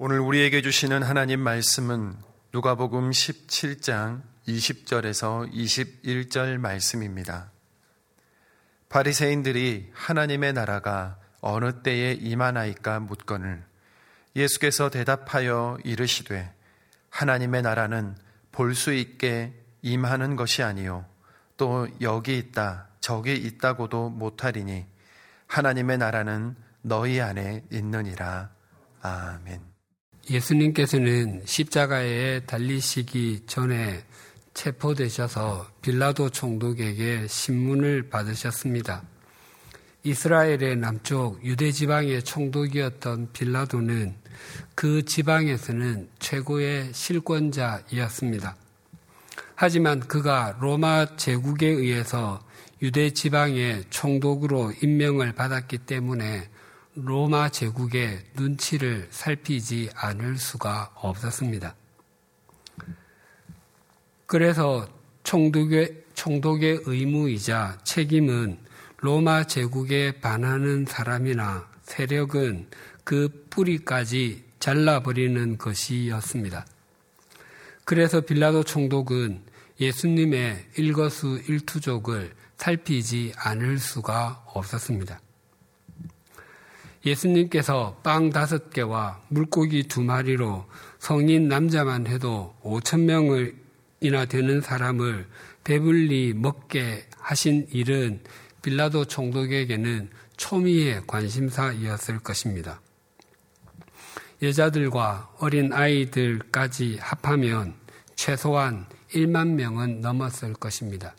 오늘 우리에게 주시는 하나님 말씀은 누가복음 17장 20절에서 21절 말씀입니다. 바리새인들이 하나님의 나라가 어느 때에 임하나이까 묻거늘 예수께서 대답하여 이르시되 하나님의 나라는 볼 수 있게 임하는 것이 아니요 또 여기 있다 저기 있다고도 못하리니 하나님의 나라는 너희 안에 있느니라 아멘. 예수님께서는 십자가에 달리시기 전에 체포되셔서 빌라도 총독에게 신문을 받으셨습니다. 이스라엘의 남쪽 유대 지방의 총독이었던 빌라도는 그 지방에서는 최고의 실권자이었습니다. 하지만 그가 로마 제국에 의해서 유대 지방의 총독으로 임명을 받았기 때문에 로마 제국의 눈치를 살피지 않을 수가 없었습니다. 그래서 총독의, 총독의 의무이자 책임은 로마 제국에 반하는 사람이나 세력은 그 뿌리까지 잘라버리는 것이었습니다. 그래서 빌라도 총독은 예수님의 일거수 일투족을 살피지 않을 수가 없었습니다. 예수님께서 빵 다섯 개와 물고기 두 마리로 성인 남자만 해도 5천 명이나 되는 사람을 배불리 먹게 하신 일은 빌라도 총독에게는 초미의 관심사이었을 것입니다. 여자들과 어린 아이들까지 합하면 최소한 1만 명은 넘었을 것입니다.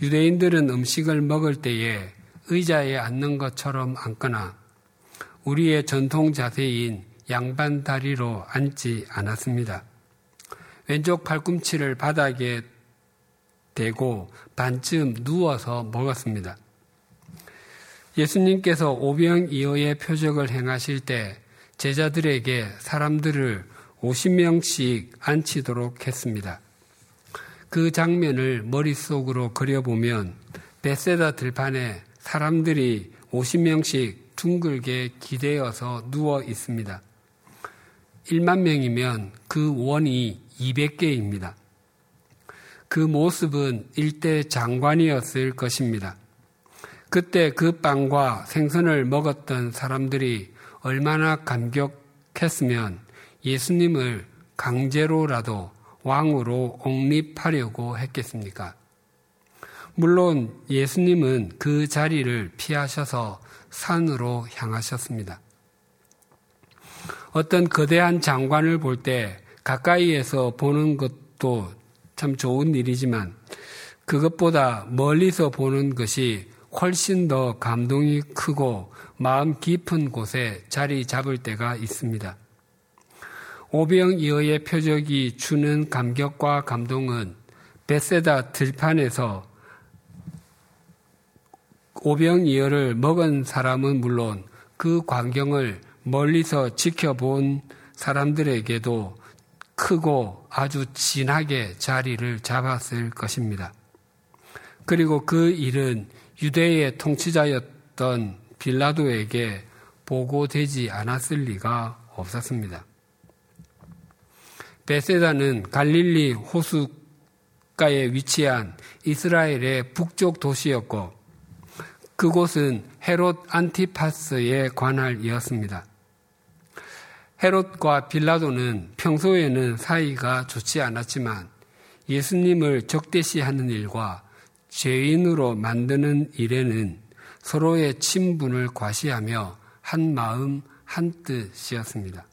유대인들은 음식을 먹을 때에 의자에 앉는 것처럼 앉거나 우리의 전통 자세인 양반 다리로 앉지 않았습니다. 왼쪽 팔꿈치를 바닥에 대고 반쯤 누워서 먹었습니다. 예수님께서 오병 이어의 표적을 행하실 때 제자들에게 사람들을 50명씩 앉히도록 했습니다. 그 장면을 머릿속으로 그려보면 베세다 들판에 사람들이 50명씩 둥글게 기대어서 누워 있습니다. 1만 명이면 그 원이 200개입니다. 그 모습은 일대 장관이었을 것입니다. 그때 그 빵과 생선을 먹었던 사람들이 얼마나 감격했으면 예수님을 강제로라도 왕으로 옹립하려고 했겠습니까? 물론 예수님은 그 자리를 피하셔서 산으로 향하셨습니다. 어떤 거대한 장관을 볼 때 가까이에서 보는 것도 참 좋은 일이지만 그것보다 멀리서 보는 것이 훨씬 더 감동이 크고 마음 깊은 곳에 자리 잡을 때가 있습니다. 오병 이어의 표적이 주는 감격과 감동은 베세다 들판에서 오병이어를 먹은 사람은 물론 그 광경을 멀리서 지켜본 사람들에게도 크고 아주 진하게 자리를 잡았을 것입니다. 그리고 그 일은 유대의 통치자였던 빌라도에게 보고되지 않았을 리가 없었습니다. 베세다는 갈릴리 호수가에 위치한 이스라엘의 북쪽 도시였고 그곳은 헤롯 안티파스의 관할이었습니다. 헤롯과 빌라도는 평소에는 사이가 좋지 않았지만 예수님을 적대시하는 일과 죄인으로 만드는 일에는 서로의 친분을 과시하며 한 마음 한 뜻이었습니다.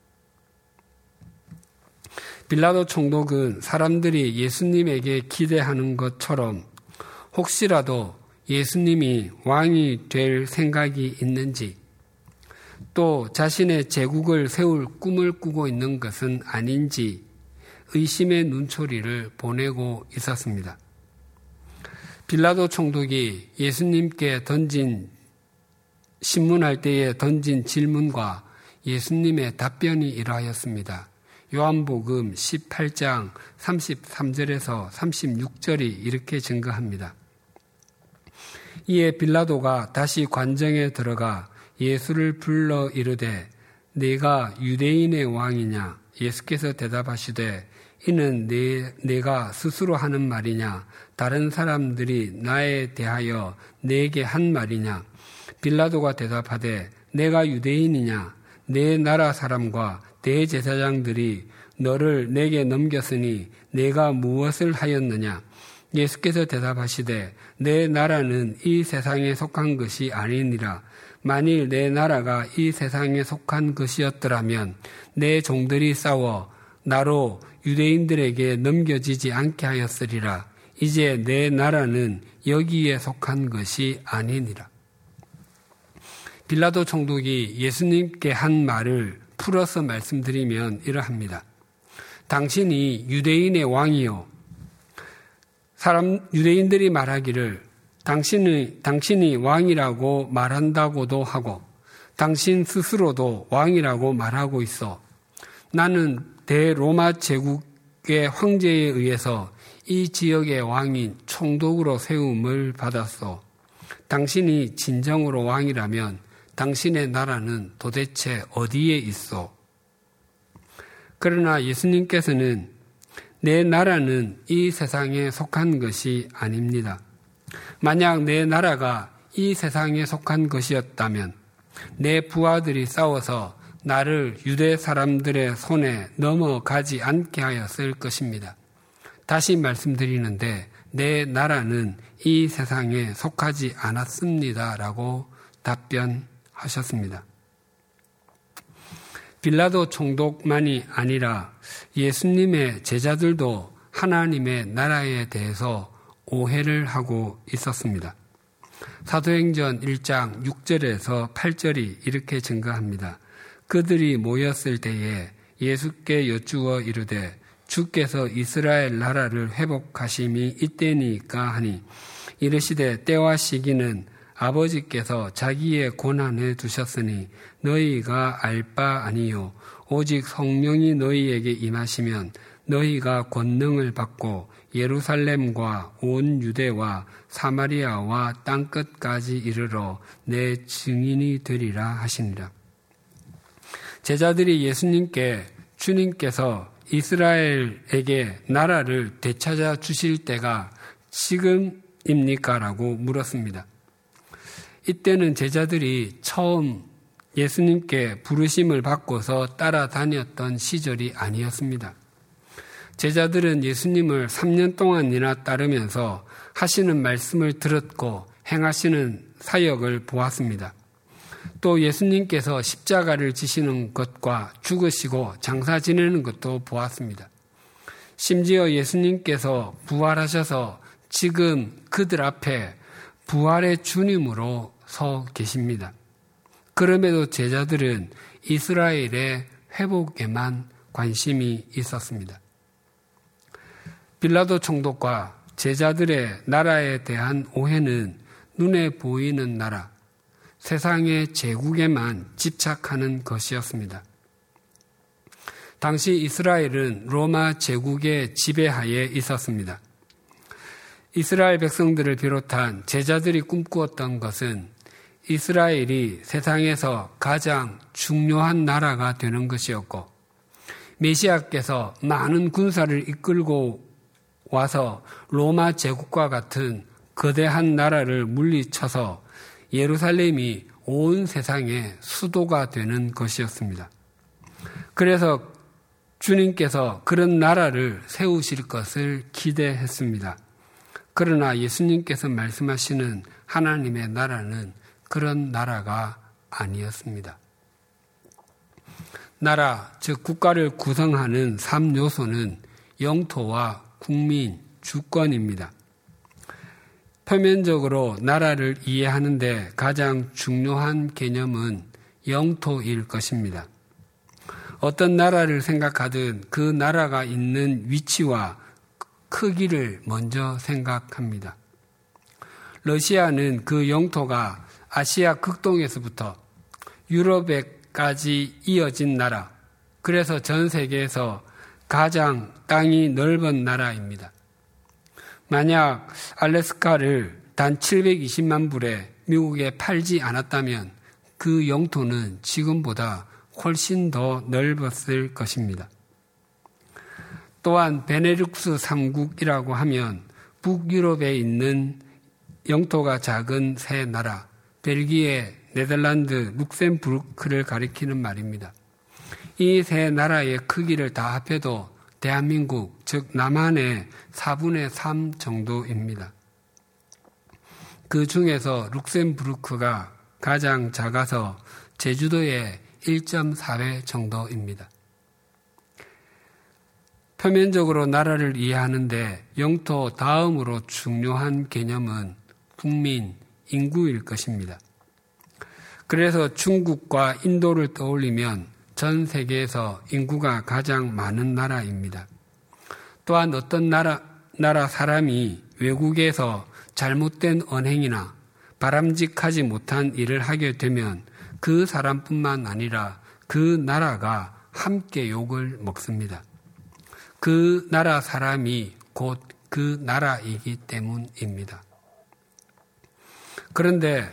빌라도 총독은 사람들이 예수님에게 기대하는 것처럼 혹시라도 예수님이 왕이 될 생각이 있는지 또 자신의 제국을 세울 꿈을 꾸고 있는 것은 아닌지 의심의 눈초리를 보내고 있었습니다. 빌라도 총독이 예수님께 던진 신문할 때에 던진 질문과 예수님의 답변이 이러하였습니다. 요한복음 18장 33절에서 36절이 이렇게 증거합니다. 이에 빌라도가 다시 관정에 들어가 예수를 불러 이르되 내가 유대인의 왕이냐? 예수께서 대답하시되 이는 내, 내가 스스로 하는 말이냐? 다른 사람들이 나에 대하여 내게 한 말이냐? 빌라도가 대답하되 내가 유대인이냐? 내 나라 사람과 대제사장들이 너를 내게 넘겼으니 내가 무엇을 하였느냐? 예수께서 대답하시되 내 나라는 이 세상에 속한 것이 아니니라. 만일 내 나라가 이 세상에 속한 것이었더라면 내 종들이 싸워 나로 유대인들에게 넘겨지지 않게 하였으리라. 이제 내 나라는 여기에 속한 것이 아니니라. 빌라도 총독이 예수님께 한 말을 풀어서 말씀드리면 이러합니다. 당신이 유대인의 왕이요. 사람, 유대인들이 말하기를 당신이, 당신이 왕이라고 말한다고도 하고 당신 스스로도 왕이라고 말하고 있어. 나는 대로마 제국의 황제에 의해서 이 지역의 왕인 총독으로 세움을 받았어. 당신이 진정으로 왕이라면 당신의 나라는 도대체 어디에 있어? 그러나 예수님께서는 내 나라는 이 세상에 속한 것이 아닙니다. 만약 내 나라가 이 세상에 속한 것이었다면 내 부하들이 싸워서 나를 유대 사람들의 손에 넘어가지 않게 하였을 것입니다. 다시 말씀드리는데 내 나라는 이 세상에 속하지 않았습니다. 라고 답변하셨습니다. 빌라도 총독만이 아니라 예수님의 제자들도 하나님의 나라에 대해서 오해를 하고 있었습니다. 사도행전 1장 6절에서 8절이 이렇게 증가합니다. 그들이 모였을 때에 예수께 여쭈어 이르되 주께서 이스라엘 나라를 회복하심이 이때니까 하니 이르시되 때와 시기는 아버지께서 자기의 고난에 두셨으니 너희가 알 바 아니요 오직 성령이 너희에게 임하시면 너희가 권능을 받고 예루살렘과 온 유대와 사마리아와 땅 끝까지 이르러 내 증인이 되리라 하시니라. 제자들이 예수님께 주님께서 이스라엘에게 나라를 되찾아 주실 때가 지금입니까? 라고 물었습니다. 이때는 제자들이 처음 예수님께 부르심을 받고서 따라다녔던 시절이 아니었습니다. 제자들은 예수님을 3년 동안이나 따르면서 하시는 말씀을 들었고 행하시는 사역을 보았습니다. 또 예수님께서 십자가를 지시는 것과 죽으시고 장사 지내는 것도 보았습니다. 심지어 예수님께서 부활하셔서 지금 그들 앞에 부활의 주님으로 서 계십니다. 그럼에도 제자들은 이스라엘의 회복에만 관심이 있었습니다. 빌라도 총독과 제자들의 나라에 대한 오해는 눈에 보이는 나라, 세상의 제국에만 집착하는 것이었습니다. 당시 이스라엘은 로마 제국의 지배하에 있었습니다. 이스라엘 백성들을 비롯한 제자들이 꿈꾸었던 것은 이스라엘이 세상에서 가장 중요한 나라가 되는 것이었고 메시아께서 많은 군사를 이끌고 와서 로마 제국과 같은 거대한 나라를 물리쳐서 예루살렘이 온 세상의 수도가 되는 것이었습니다. 그래서 주님께서 그런 나라를 세우실 것을 기대했습니다. 그러나 예수님께서 말씀하시는 하나님의 나라는 그런 나라가 아니었습니다. 나라, 즉 국가를 구성하는 3요소는 영토와 국민, 주권입니다. 표면적으로 나라를 이해하는데 가장 중요한 개념은 영토일 것입니다. 어떤 나라를 생각하든 그 나라가 있는 위치와 크기를 먼저 생각합니다. 러시아는 그 영토가 아시아 극동에서부터 유럽에까지 이어진 나라, 그래서 전 세계에서 가장 땅이 넓은 나라입니다. 만약 알래스카를 단 720만 불에 미국에 팔지 않았다면 그 영토는 지금보다 훨씬 더 넓었을 것입니다. 또한 베네룩스 3국이라고 하면 북유럽에 있는 영토가 작은 세 나라, 벨기에, 네덜란드, 룩셈부르크를 가리키는 말입니다. 이 세 나라의 크기를 다 합해도 대한민국, 즉 남한의 4분의 3 정도입니다. 그 중에서 룩셈부르크가 가장 작아서 제주도의 1.4배 정도입니다. 표면적으로 나라를 이해하는데 영토 다음으로 중요한 개념은 국민, 인구일 것입니다. 그래서 중국과 인도를 떠올리면 전 세계에서 인구가 가장 많은 나라입니다. 또한 어떤 나라, 나라 사람이 외국에서 잘못된 언행이나 바람직하지 못한 일을 하게 되면 그 사람뿐만 아니라 그 나라가 함께 욕을 먹습니다. 그 나라 사람이 곧 그 나라이기 때문입니다. 그런데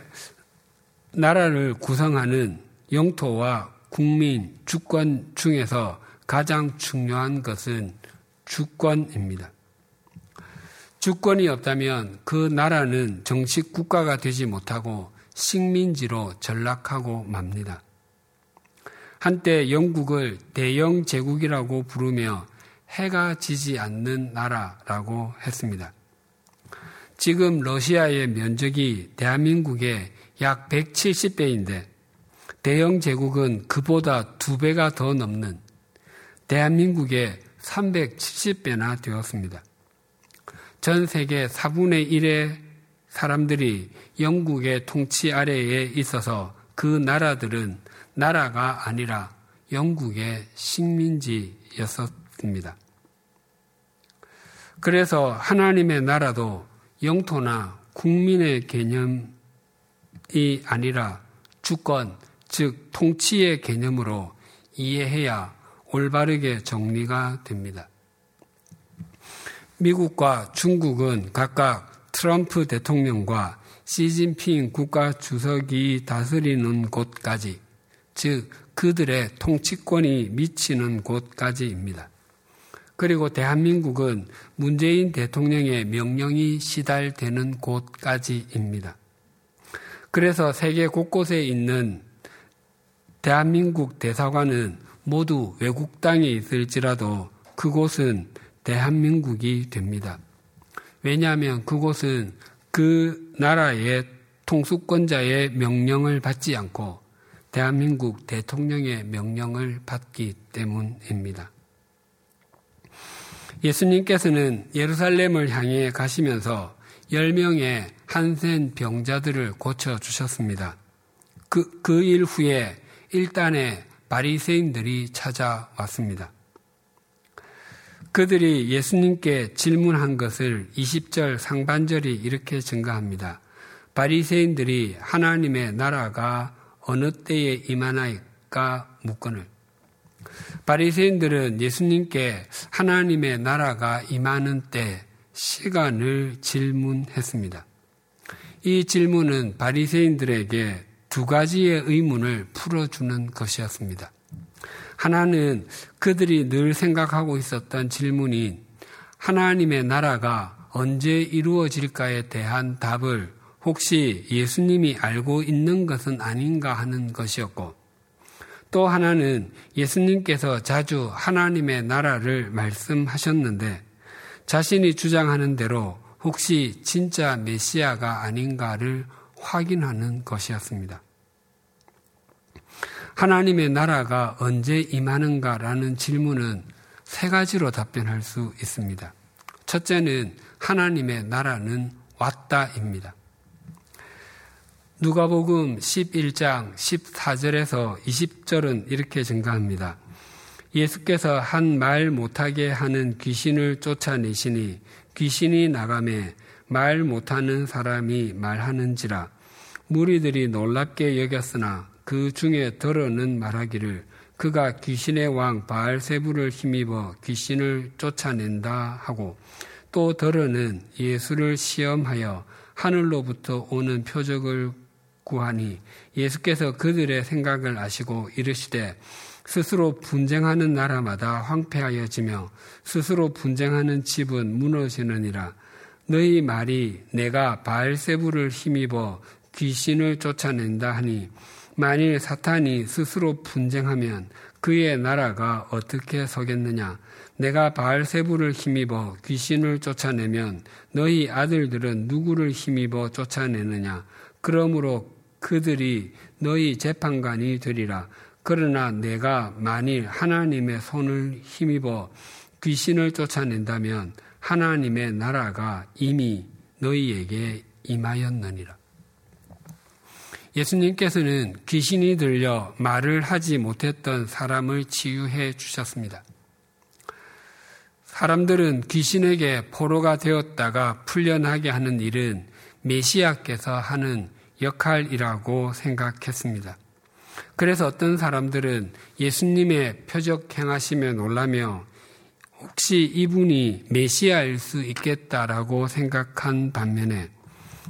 나라를 구성하는 영토와 국민, 주권 중에서 가장 중요한 것은 주권입니다. 주권이 없다면 그 나라는 정식 국가가 되지 못하고 식민지로 전락하고 맙니다. 한때 영국을 대영 제국이라고 부르며 해가 지지 않는 나라라고 했습니다. 지금 러시아의 면적이 대한민국의 약 170배인데 대영 제국은 그보다 두 배가 더 넘는 대한민국의 370배나 되었습니다. 전 세계 4분의 1의 사람들이 영국의 통치 아래에 있어서 그 나라들은 나라가 아니라 영국의 식민지였습니다. 그래서 하나님의 나라도 영토나 국민의 개념이 아니라 주권, 즉 통치의 개념으로 이해해야 올바르게 정리가 됩니다. 미국과 중국은 각각 트럼프 대통령과 시진핑 국가 주석이 다스리는 곳까지, 즉 그들의 통치권이 미치는 곳까지입니다. 그리고 대한민국은 문재인 대통령의 명령이 시달되는 곳까지입니다. 그래서 세계 곳곳에 있는 대한민국 대사관은 모두 외국 땅에 있을지라도 그곳은 대한민국이 됩니다. 왜냐하면 그곳은 그 나라의 통수권자의 명령을 받지 않고 대한민국 대통령의 명령을 받기 때문입니다. 예수님께서는 예루살렘을 향해 가시면서 10명의 한센 병자들을 고쳐주셨습니다. 그, 그 일 후에 일단의 바리새인들이 찾아왔습니다. 그들이 예수님께 질문한 것을 20절 상반절이 이렇게 증가합니다. 바리새인들이 하나님의 나라가 어느 때에 임하나이까 묻거늘 바리새인들은 예수님께 하나님의 나라가 임하는 때 시간을 질문했습니다. 이 질문은 바리새인들에게 두 가지의 의문을 풀어주는 것이었습니다. 하나는 그들이 늘 생각하고 있었던 질문인 하나님의 나라가 언제 이루어질까에 대한 답을 혹시 예수님이 알고 있는 것은 아닌가 하는 것이었고 또 하나는 예수님께서 자주 하나님의 나라를 말씀하셨는데 자신이 주장하는 대로 혹시 진짜 메시아가 아닌가를 확인하는 것이었습니다. 하나님의 나라가 언제 임하는가라는 질문은 세 가지로 답변할 수 있습니다. 첫째는 하나님의 나라는 왔다입니다. 누가복음 11장 14절에서 20절은 이렇게 증가합니다. 예수께서 한 말 못하게 하는 귀신을 쫓아내시니 귀신이 나감에 말 못하는 사람이 말하는지라 무리들이 놀랍게 여겼으나 그 중에 더러는 말하기를 그가 귀신의 왕 바알세부를 힘입어 귀신을 쫓아낸다 하고 또 더러는 예수를 시험하여 하늘로부터 오는 표적을 구하니 예수께서 그들의 생각을 아시고 이르시되 스스로 분쟁하는 나라마다 황폐하여지며 스스로 분쟁하는 집은 무너지느니라. 너희 말이 내가 바알세부를 힘입어 귀신을 쫓아낸다 하니 만일 사탄이 스스로 분쟁하면 그의 나라가 어떻게 서겠느냐? 내가 바알세부를 힘입어 귀신을 쫓아내면 너희 아들들은 누구를 힘입어 쫓아내느냐? 그러므로 그들이 너희 재판관이 되리라 그러나 내가 만일 하나님의 손을 힘입어 귀신을 쫓아낸다면 하나님의 나라가 이미 너희에게 임하였느니라. 예수님께서는 귀신이 들려 말을 하지 못했던 사람을 치유해 주셨습니다. 사람들은 귀신에게 포로가 되었다가 풀려나게 하는 일은 메시아께서 하는 역할이라고 생각했습니다. 그래서 어떤 사람들은 예수님의 표적 행하시며 놀라며 혹시 이분이 메시아일 수 있겠다라고 생각한 반면에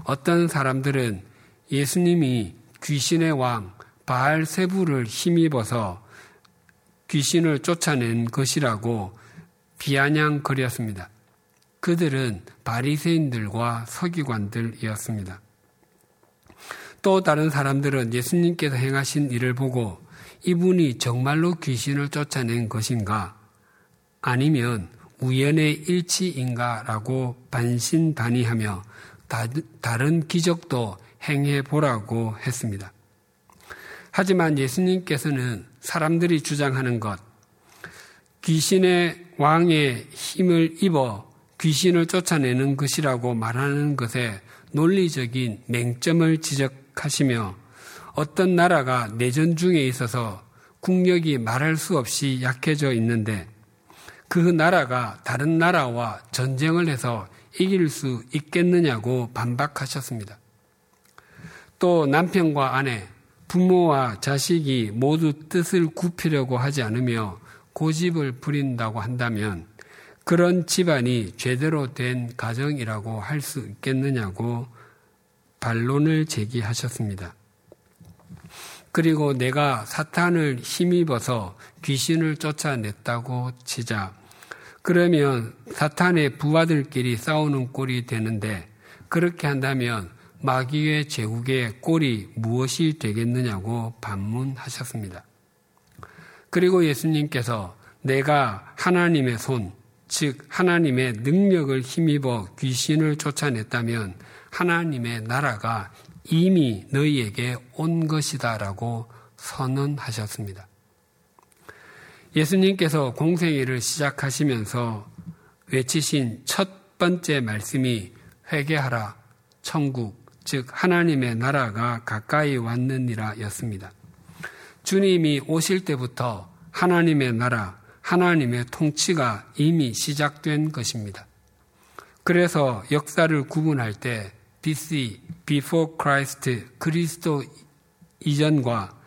어떤 사람들은 예수님이 귀신의 왕 바알세부를 힘입어서 귀신을 쫓아낸 것이라고 비아냥거렸습니다. 그들은 바리새인들과 서기관들이었습니다. 또 다른 사람들은 예수님께서 행하신 일을 보고 이분이 정말로 귀신을 쫓아낸 것인가 아니면 우연의 일치인가라고 반신반의하며 다른 기적도 행해 보라고 했습니다. 하지만 예수님께서는 사람들이 주장하는 것, 귀신의 왕의 힘을 입어 귀신을 쫓아내는 것이라고 말하는 것에 논리적인 맹점을 지적 하시며 어떤 나라가 내전 중에 있어서 국력이 말할 수 없이 약해져 있는데 그 나라가 다른 나라와 전쟁을 해서 이길 수 있겠느냐고 반박하셨습니다. 또 남편과 아내, 부모와 자식이 모두 뜻을 굽히려고 하지 않으며 고집을 부린다고 한다면 그런 집안이 제대로 된 가정이라고 할 수 있겠느냐고 반론을 제기하셨습니다. 그리고 내가 사탄을 힘입어서 귀신을 쫓아냈다고 치자 그러면 사탄의 부하들끼리 싸우는 꼴이 되는데 그렇게 한다면 마귀의 제국의 꼴이 무엇이 되겠느냐고 반문하셨습니다. 그리고 예수님께서 내가 하나님의 손, 즉 하나님의 능력을 힘입어 귀신을 쫓아냈다면 하나님의 나라가 이미 너희에게 온 것이다라고 선언하셨습니다. 예수님께서 공생애를 시작하시면서 외치신 첫 번째 말씀이 회개하라, 천국, 즉 하나님의 나라가 가까이 왔느니라 였습니다. 주님이 오실 때부터 하나님의 나라, 하나님의 통치가 이미 시작된 것입니다. 그래서 역사를 구분할 때 BC, Before Christ, 그리스도 이전과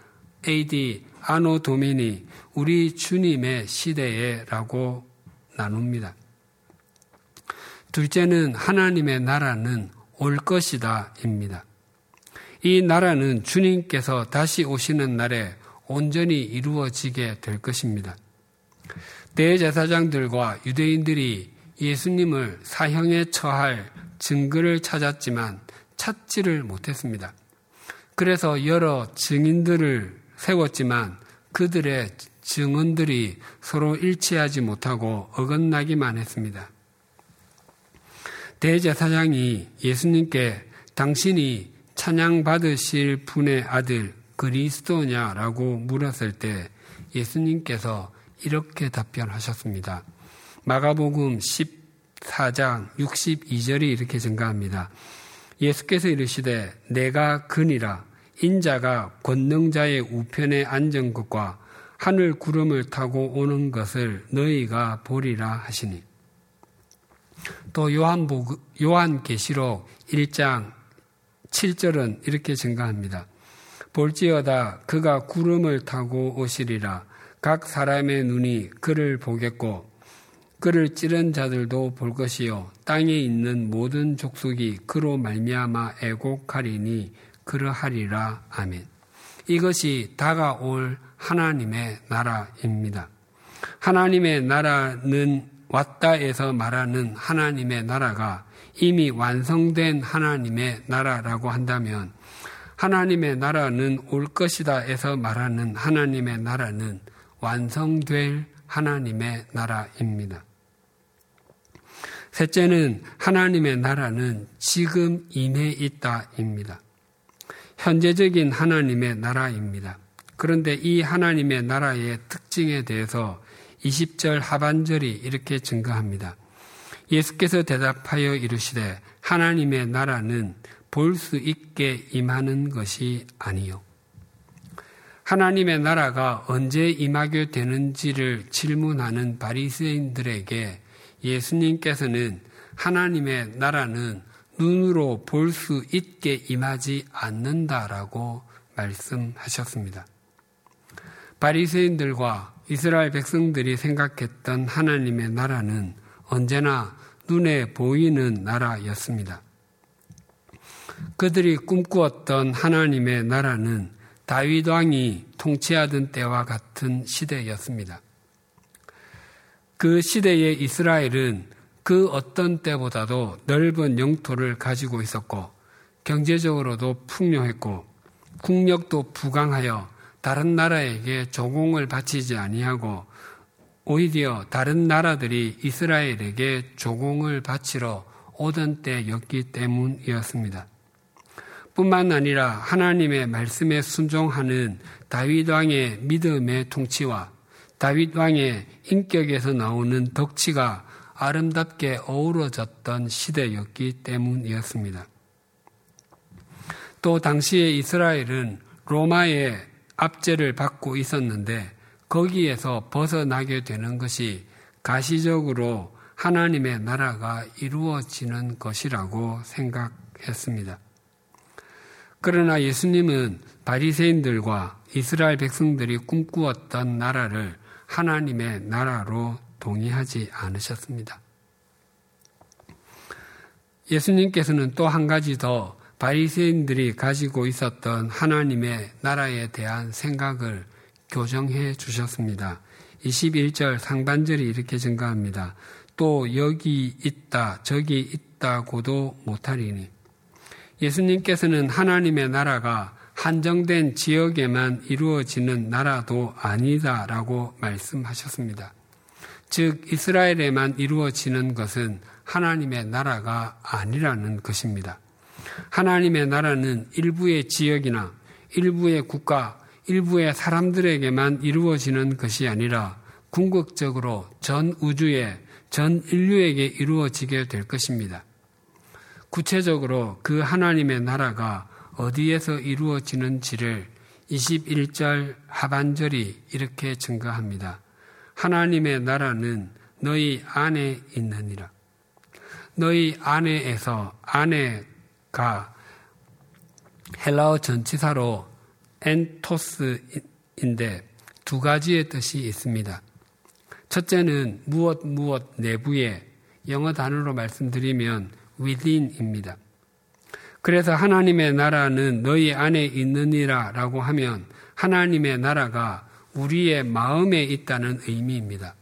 AD, 아노 도미니, 우리 주님의 시대에라고 나눕니다. 둘째는 하나님의 나라는 올 것이다입니다. 이 나라는 주님께서 다시 오시는 날에 온전히 이루어지게 될 것입니다. 대제사장들과 유대인들이 예수님을 사형에 처할 증거를 찾았지만 찾지를 못했습니다. 그래서 여러 증인들을 세웠지만 그들의 증언들이 서로 일치하지 못하고 어긋나기만 했습니다. 대제사장이 예수님께 당신이 찬양받으실 분의 아들 그리스도냐라고 물었을 때 예수님께서 이렇게 답변하셨습니다. 마가복음 14장 62절이 이렇게 증가합니다. 예수께서 이르시되 내가 근이라 인자가 권능자의 우편에 앉은 것과 하늘 구름을 타고 오는 것을 너희가 보리라 하시니 또 요한복 요한계시록 1장 7절은 이렇게 증가합니다. 볼지어다 그가 구름을 타고 오시리라 각 사람의 눈이 그를 보겠고 그를 찌른 자들도 볼 것이요 땅에 있는 모든 족속이 그로 말미암아 애곡하리니 그러하리라. 아멘. 이것이 다가올 하나님의 나라입니다. 하나님의 나라는 왔다에서 말하는 하나님의 나라가 이미 완성된 하나님의 나라라고 한다면 하나님의 나라는 올 것이다에서 말하는 하나님의 나라는 완성될 하나님의 나라입니다. 셋째는 하나님의 나라는 지금 임해 있다입니다. 현재적인 하나님의 나라입니다. 그런데 이 하나님의 나라의 특징에 대해서 20절 하반절이 이렇게 증가합니다. 예수께서 대답하여 이르시되 하나님의 나라는 볼 수 있게 임하는 것이 아니요. 하나님의 나라가 언제 임하게 되는지를 질문하는 바리새인들에게 예수님께서는 하나님의 나라는 눈으로 볼 수 있게 임하지 않는다라고 말씀하셨습니다. 바리새인들과 이스라엘 백성들이 생각했던 하나님의 나라는 언제나 눈에 보이는 나라였습니다. 그들이 꿈꾸었던 하나님의 나라는 다윗 왕이 통치하던 때와 같은 시대였습니다. 그 시대의 이스라엘은 그 어떤 때보다도 넓은 영토를 가지고 있었고 경제적으로도 풍요했고 국력도 부강하여 다른 나라에게 조공을 바치지 아니하고 오히려 다른 나라들이 이스라엘에게 조공을 바치러 오던 때였기 때문이었습니다. 뿐만 아니라 하나님의 말씀에 순종하는 다윗 왕의 믿음의 통치와 다윗 왕의 인격에서 나오는 덕치가 아름답게 어우러졌던 시대였기 때문이었습니다. 또 당시에 이스라엘은 로마의 압제를 받고 있었는데 거기에서 벗어나게 되는 것이 가시적으로 하나님의 나라가 이루어지는 것이라고 생각했습니다. 그러나 예수님은 바리새인들과 이스라엘 백성들이 꿈꾸었던 나라를 하나님의 나라로 동의하지 않으셨습니다. 예수님께서는 또 한 가지 더 바리새인들이 가지고 있었던 하나님의 나라에 대한 생각을 교정해 주셨습니다. 21절 상반절이 이렇게 증가합니다. 또 여기 있다, 저기 있다고도 못하리니. 예수님께서는 하나님의 나라가 한정된 지역에만 이루어지는 나라도 아니다라고 말씀하셨습니다. 즉, 이스라엘에만 이루어지는 것은 하나님의 나라가 아니라는 것입니다. 하나님의 나라는 일부의 지역이나 일부의 국가, 일부의 사람들에게만 이루어지는 것이 아니라 궁극적으로 전 우주에, 전 인류에게 이루어지게 될 것입니다. 구체적으로 그 하나님의 나라가 어디에서 이루어지는지를 21절 하반절이 이렇게 증거합니다. 하나님의 나라는 너희 안에 있느니라. 너희 안에에서 안에가 헬라어 전치사로 엔토스인데 두 가지의 뜻이 있습니다. 첫째는 무엇 무엇 내부에 영어 단어로 말씀드리면 within입니다. 그래서 하나님의 나라는 너희 안에 있느니라 라고 하면 하나님의 나라가 우리의 마음에 있다는 의미입니다.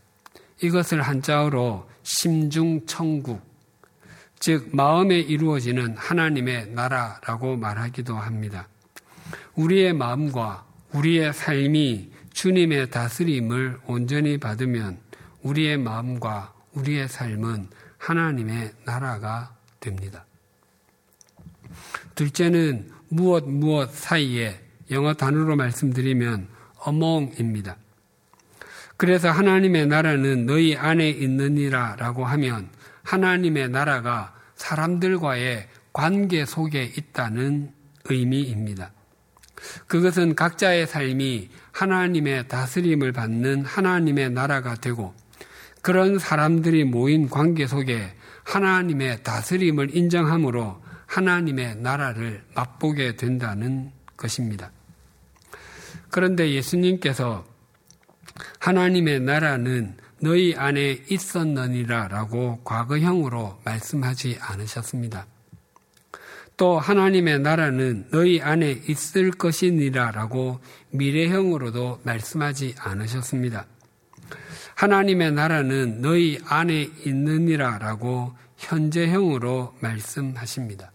이것을 한자어로 심중천국, 즉 마음에 이루어지는 하나님의 나라라고 말하기도 합니다. 우리의 마음과 우리의 삶이 주님의 다스림을 온전히 받으면 우리의 마음과 우리의 삶은 하나님의 나라가 됩니다. 둘째는 무엇 무엇 사이에 영어 단어로 말씀드리면 among입니다. 그래서 하나님의 나라는 너희 안에 있느니라 라고 하면 하나님의 나라가 사람들과의 관계 속에 있다는 의미입니다. 그것은 각자의 삶이 하나님의 다스림을 받는 하나님의 나라가 되고 그런 사람들이 모인 관계 속에 하나님의 다스림을 인정함으로 하나님의 나라를 맛보게 된다는 것입니다. 그런데 예수님께서 하나님의 나라는 너희 안에 있었느니라 라고 과거형으로 말씀하지 않으셨습니다. 또 하나님의 나라는 너희 안에 있을 것이니라 라고 미래형으로도 말씀하지 않으셨습니다. 하나님의 나라는 너희 안에 있느니라 라고 현재형으로 말씀하십니다.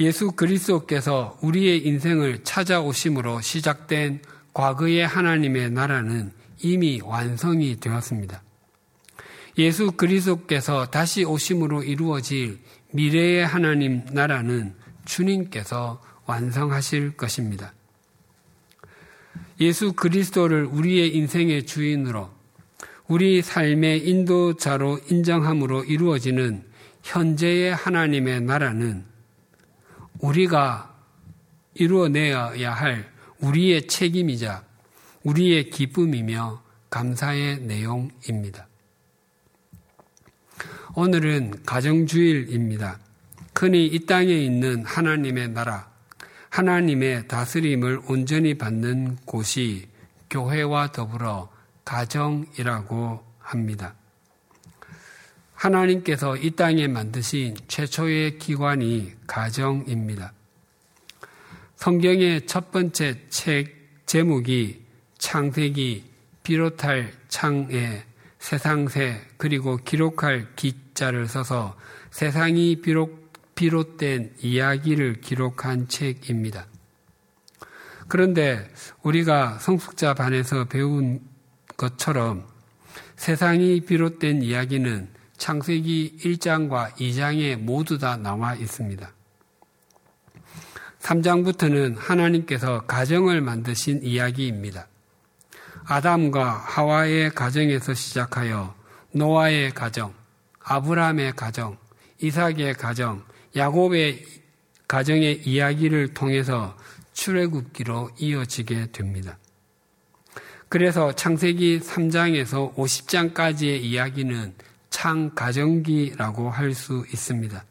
예수 그리스도께서 우리의 인생을 찾아오심으로 시작된 과거의 하나님의 나라는 이미 완성이 되었습니다. 예수 그리스도께서 다시 오심으로 이루어질 미래의 하나님 나라는 주님께서 완성하실 것입니다. 예수 그리스도를 우리의 인생의 주인으로 우리 삶의 인도자로 인정함으로 이루어지는 현재의 하나님의 나라는 우리가 이루어내야 할 우리의 책임이자 우리의 기쁨이며 감사의 내용입니다. 오늘은 가정주일입니다. 흔히 이 땅에 있는 하나님의 나라, 하나님의 다스림을 온전히 받는 곳이 교회와 더불어 가정이라고 합니다. 하나님께서 이 땅에 만드신 최초의 기관이 가정입니다. 성경의 첫 번째 책 제목이 창세기 비롯할 창에 세상새 그리고 기록할 기자를 써서 세상이 비록 비롯된 이야기를 기록한 책입니다. 그런데 우리가 성숙자 반에서 배운 것처럼 세상이 비롯된 이야기는 창세기 1장과 2장에 모두 다 나와 있습니다. 3장부터는 하나님께서 가정을 만드신 이야기입니다. 아담과 하와의 가정에서 시작하여 노아의 가정, 아브라함의 가정, 이삭의 가정, 야곱의 가정의 이야기를 통해서 출애굽기로 이어지게 됩니다. 그래서 창세기 3장에서 50장까지의 이야기는 창 가정기라고 할 수 있습니다.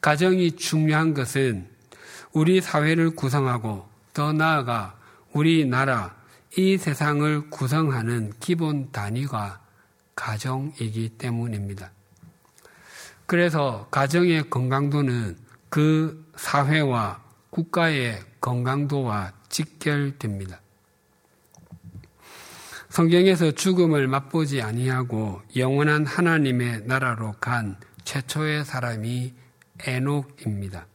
가정이 중요한 것은 우리 사회를 구성하고 더 나아가 우리나라, 이 세상을 구성하는 기본 단위가 가정이기 때문입니다. 그래서 가정의 건강도는 그 사회와 국가의 건강도와 직결됩니다. 성경에서 죽음을 맛보지 아니하고 영원한 하나님의 나라로 간 최초의 사람이 에녹입니다.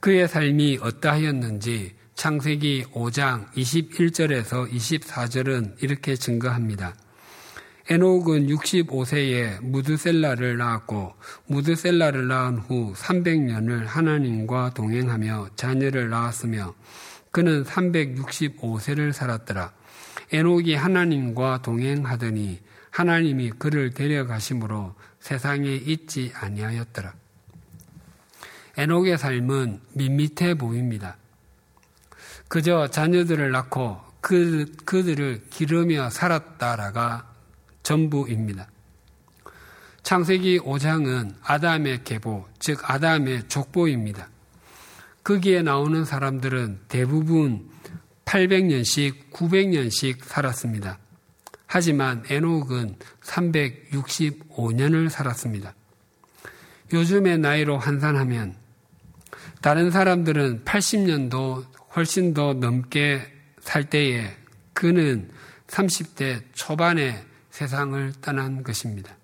그의 삶이 어떠하였는지 창세기 5장 21절에서 24절은 이렇게 증거합니다. 에녹은 65세에 무드셀라를 낳았고 무드셀라를 낳은 후 300년을 하나님과 동행하며 자녀를 낳았으며 그는 365세를 살았더라. 에녹이 하나님과 동행하더니 하나님이 그를 데려가심으로 세상에 있지 아니하였더라. 에녹의 삶은 밋밋해 보입니다. 그저 자녀들을 낳고 그, 그들을 기르며 살았다라가 전부입니다. 창세기 5장은 아담의 계보, 즉 아담의 족보입니다. 거기에 나오는 사람들은 대부분 800년씩, 900년씩 살았습니다. 하지만 에녹은 365년을 살았습니다. 요즘의 나이로 환산하면 다른 사람들은 80년도 훨씬 더 넘게 살 때에 그는 30대 초반에 세상을 떠난 것입니다.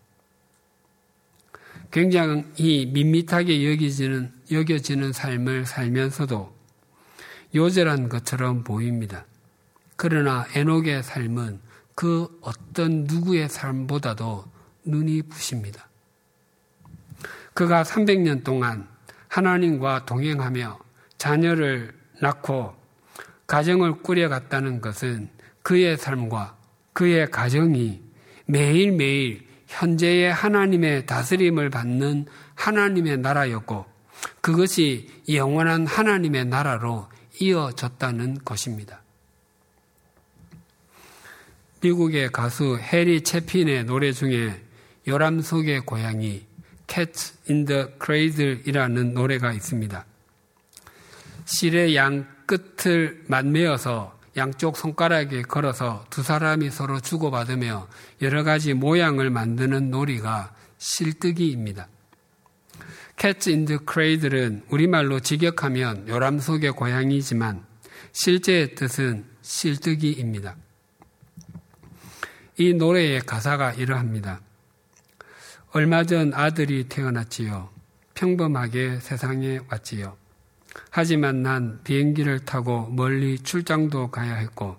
굉장히 밋밋하게 여겨지는, 여겨지는 삶을 살면서도 요절한 것처럼 보입니다. 그러나 에녹의 삶은 그 어떤 누구의 삶보다도 눈이 부십니다. 그가 300년 동안 하나님과 동행하며 자녀를 낳고 가정을 꾸려갔다는 것은 그의 삶과 그의 가정이 매일매일 현재의 하나님의 다스림을 받는 하나님의 나라였고 그것이 영원한 하나님의 나라로 이어졌다는 것입니다. 미국의 가수 해리 채핀의 노래 중에 요람 속의 고양이 Cat in the Cradle이라는 노래가 있습니다. 실의 양 끝을 맞매어서 양쪽 손가락에 걸어서 두 사람이 서로 주고받으며 여러 가지 모양을 만드는 놀이가 실뜨기입니다. In the Cradle은 우리말로 직역하면 요람 속의 고양이지만 실제의 뜻은 실뜨기입니다. 이 노래의 가사가 이러합니다. 얼마 전 아들이 태어났지요. 평범하게 세상에 왔지요. 하지만 난 비행기를 타고 멀리 출장도 가야 했고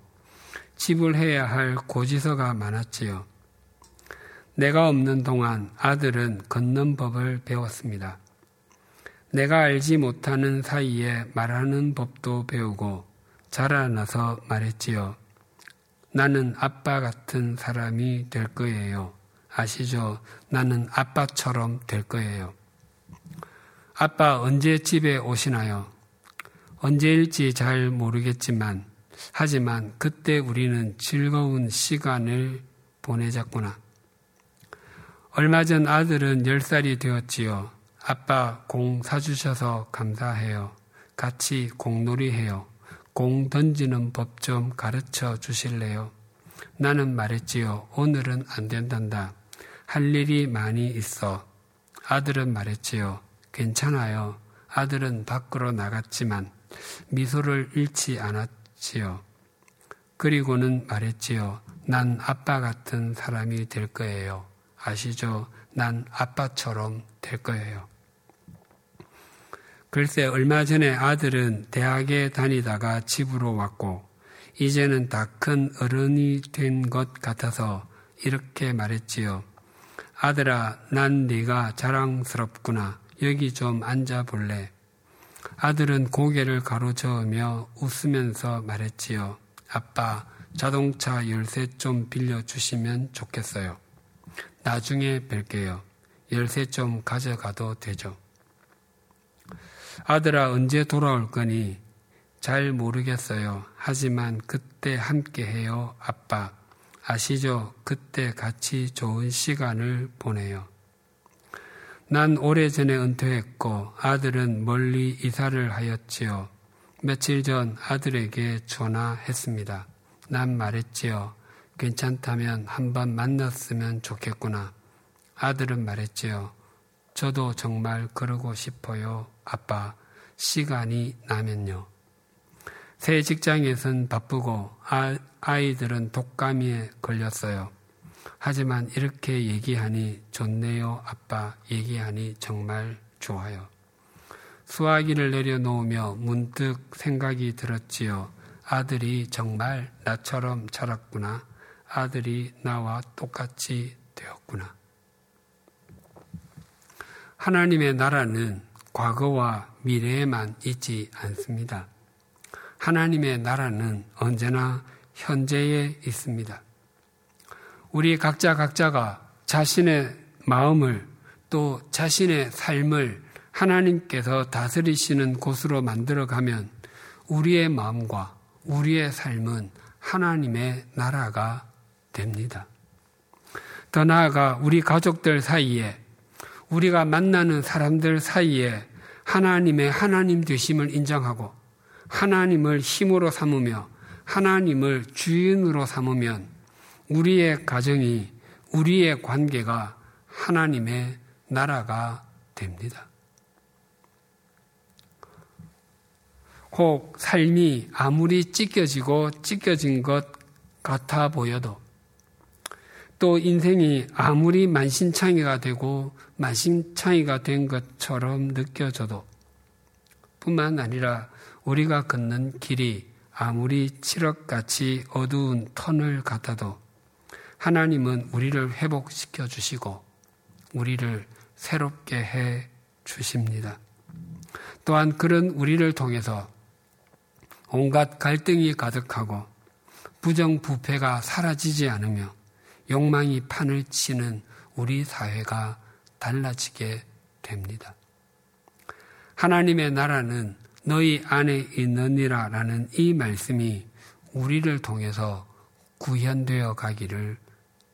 집을 해야 할 고지서가 많았지요. 내가 없는 동안 아들은 걷는 법을 배웠습니다. 내가 알지 못하는 사이에 말하는 법도 배우고 자라나서 말했지요. 나는 아빠 같은 사람이 될 거예요. 아시죠? 나는 아빠처럼 될 거예요. 아빠 언제 집에 오시나요? 언제일지 잘 모르겠지만, 하지만 그때 우리는 즐거운 시간을 보내자꾸나. 얼마 전 아들은 10살이 되었지요. 아빠 공 사주셔서 감사해요. 같이 공놀이 해요. 공 던지는 법 좀 가르쳐 주실래요? 나는 말했지요. 오늘은 안 된단다. 할 일이 많이 있어. 아들은 말했지요. 괜찮아요. 아들은 밖으로 나갔지만 미소를 잃지 않았지요. 그리고는 말했지요. 난 아빠 같은 사람이 될 거예요. 아시죠? 난 아빠처럼 될 거예요. 글쎄, 얼마 전에 아들은 대학에 다니다가 집으로 왔고, 이제는 다 큰 어른이 된 것 같아서 이렇게 말했지요. 아들아, 난 네가 자랑스럽구나. 여기 좀 앉아 볼래? 아들은 고개를 가로저으며 웃으면서 말했지요. 아빠, 자동차 열쇠 좀 빌려주시면 좋겠어요. 나중에 뵐게요. 열쇠 좀 가져가도 되죠. 아들아, 언제 돌아올 거니? 잘 모르겠어요. 하지만 그때 함께 해요, 아빠. 아시죠? 그때 같이 좋은 시간을 보내요. 난 오래전에 은퇴했고 아들은 멀리 이사를 하였지요. 며칠 전 아들에게 전화했습니다. 난 말했지요. 괜찮다면 한번 만났으면 좋겠구나. 아들은 말했지요. 저도 정말 그러고 싶어요. 아빠, 시간이 나면요. 새 직장에선 바쁘고 아, 아이들은 독감에 걸렸어요. 하지만 이렇게 얘기하니 좋네요. 아빠 얘기하니 정말 좋아요. 수화기를 내려놓으며 문득 생각이 들었지요. 아들이 정말 나처럼 자랐구나. 아들이 나와 똑같이 되었구나. 하나님의 나라는 과거와 미래에만 있지 않습니다. 하나님의 나라는 언제나 현재에 있습니다. 우리 각자 각자가 자신의 마음을 또 자신의 삶을 하나님께서 다스리시는 곳으로 만들어가면 우리의 마음과 우리의 삶은 하나님의 나라가 됩니다. 더 나아가 우리 가족들 사이에 우리가 만나는 사람들 사이에 하나님의 하나님 되심을 인정하고 하나님을 힘으로 삼으며 하나님을 주인으로 삼으면 우리의 가정이 우리의 관계가 하나님의 나라가 됩니다. 혹 삶이 아무리 찢겨지고 찢겨진 것 같아 보여도 또 인생이 아무리 만신창이가 되고 만신창이가 된 것처럼 느껴져도 뿐만 아니라 우리가 걷는 길이 아무리 칠흑같이 어두운 터널 같아도 하나님은 우리를 회복시켜 주시고 우리를 새롭게 해 주십니다. 또한 그런 우리를 통해서 온갖 갈등이 가득하고 부정부패가 사라지지 않으며 욕망이 판을 치는 우리 사회가 달라지게 됩니다. 하나님의 나라는 너희 안에 있느니라 라는 이 말씀이 우리를 통해서 구현되어 가기를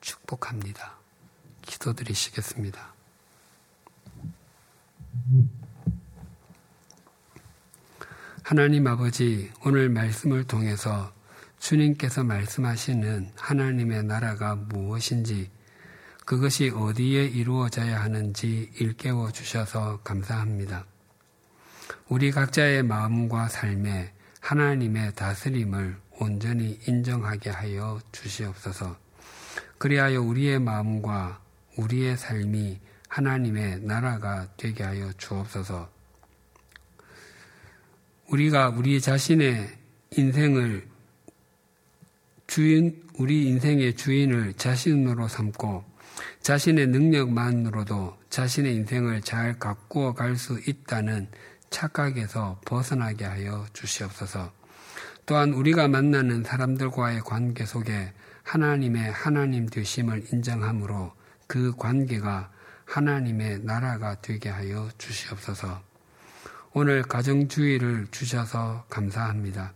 축복합니다. 기도드리시겠습니다. 하나님 아버지, 오늘 말씀을 통해서 주님께서 말씀하시는 하나님의 나라가 무엇인지 그것이 어디에 이루어져야 하는지 일깨워 주셔서 감사합니다. 우리 각자의 마음과 삶에 하나님의 다스림을 온전히 인정하게 하여 주시옵소서. 그리하여 우리의 마음과 우리의 삶이 하나님의 나라가 되게 하여 주옵소서. 우리가 우리 자신의 인생을 주인, 우리 인생의 주인을 자신으로 삼고 자신의 능력만으로도 자신의 인생을 잘 가꾸어 갈 수 있다는 착각에서 벗어나게 하여 주시옵소서. 또한 우리가 만나는 사람들과의 관계 속에 하나님의 하나님 되심을 인정함으로 그 관계가 하나님의 나라가 되게 하여 주시옵소서. 오늘 가정주의를 주셔서 감사합니다.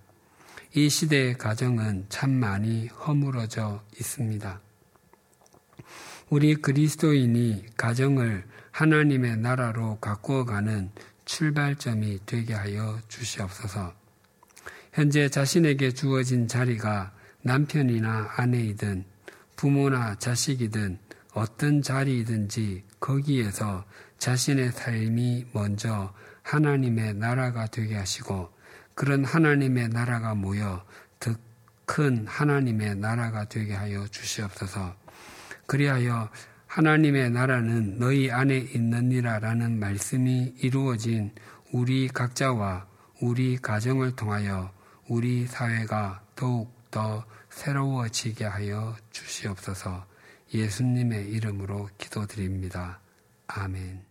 이 시대의 가정은 참 많이 허물어져 있습니다. 우리 그리스도인이 가정을 하나님의 나라로 가꾸어 가는 출발점이 되게 하여 주시옵소서. 현재 자신에게 주어진 자리가 남편이나 아내이든 부모나 자식이든 어떤 자리이든지 거기에서 자신의 삶이 먼저 하나님의 나라가 되게 하시고 그런 하나님의 나라가 모여 더 큰 하나님의 나라가 되게 하여 주시옵소서. 그리하여 하나님의 나라는 너희 안에 있느니라라는 말씀이 이루어진 우리 각자와 우리 가정을 통하여 우리 사회가 더욱 더 새로워지게 하여 주시옵소서 예수님의 이름으로 기도드립니다. 아멘.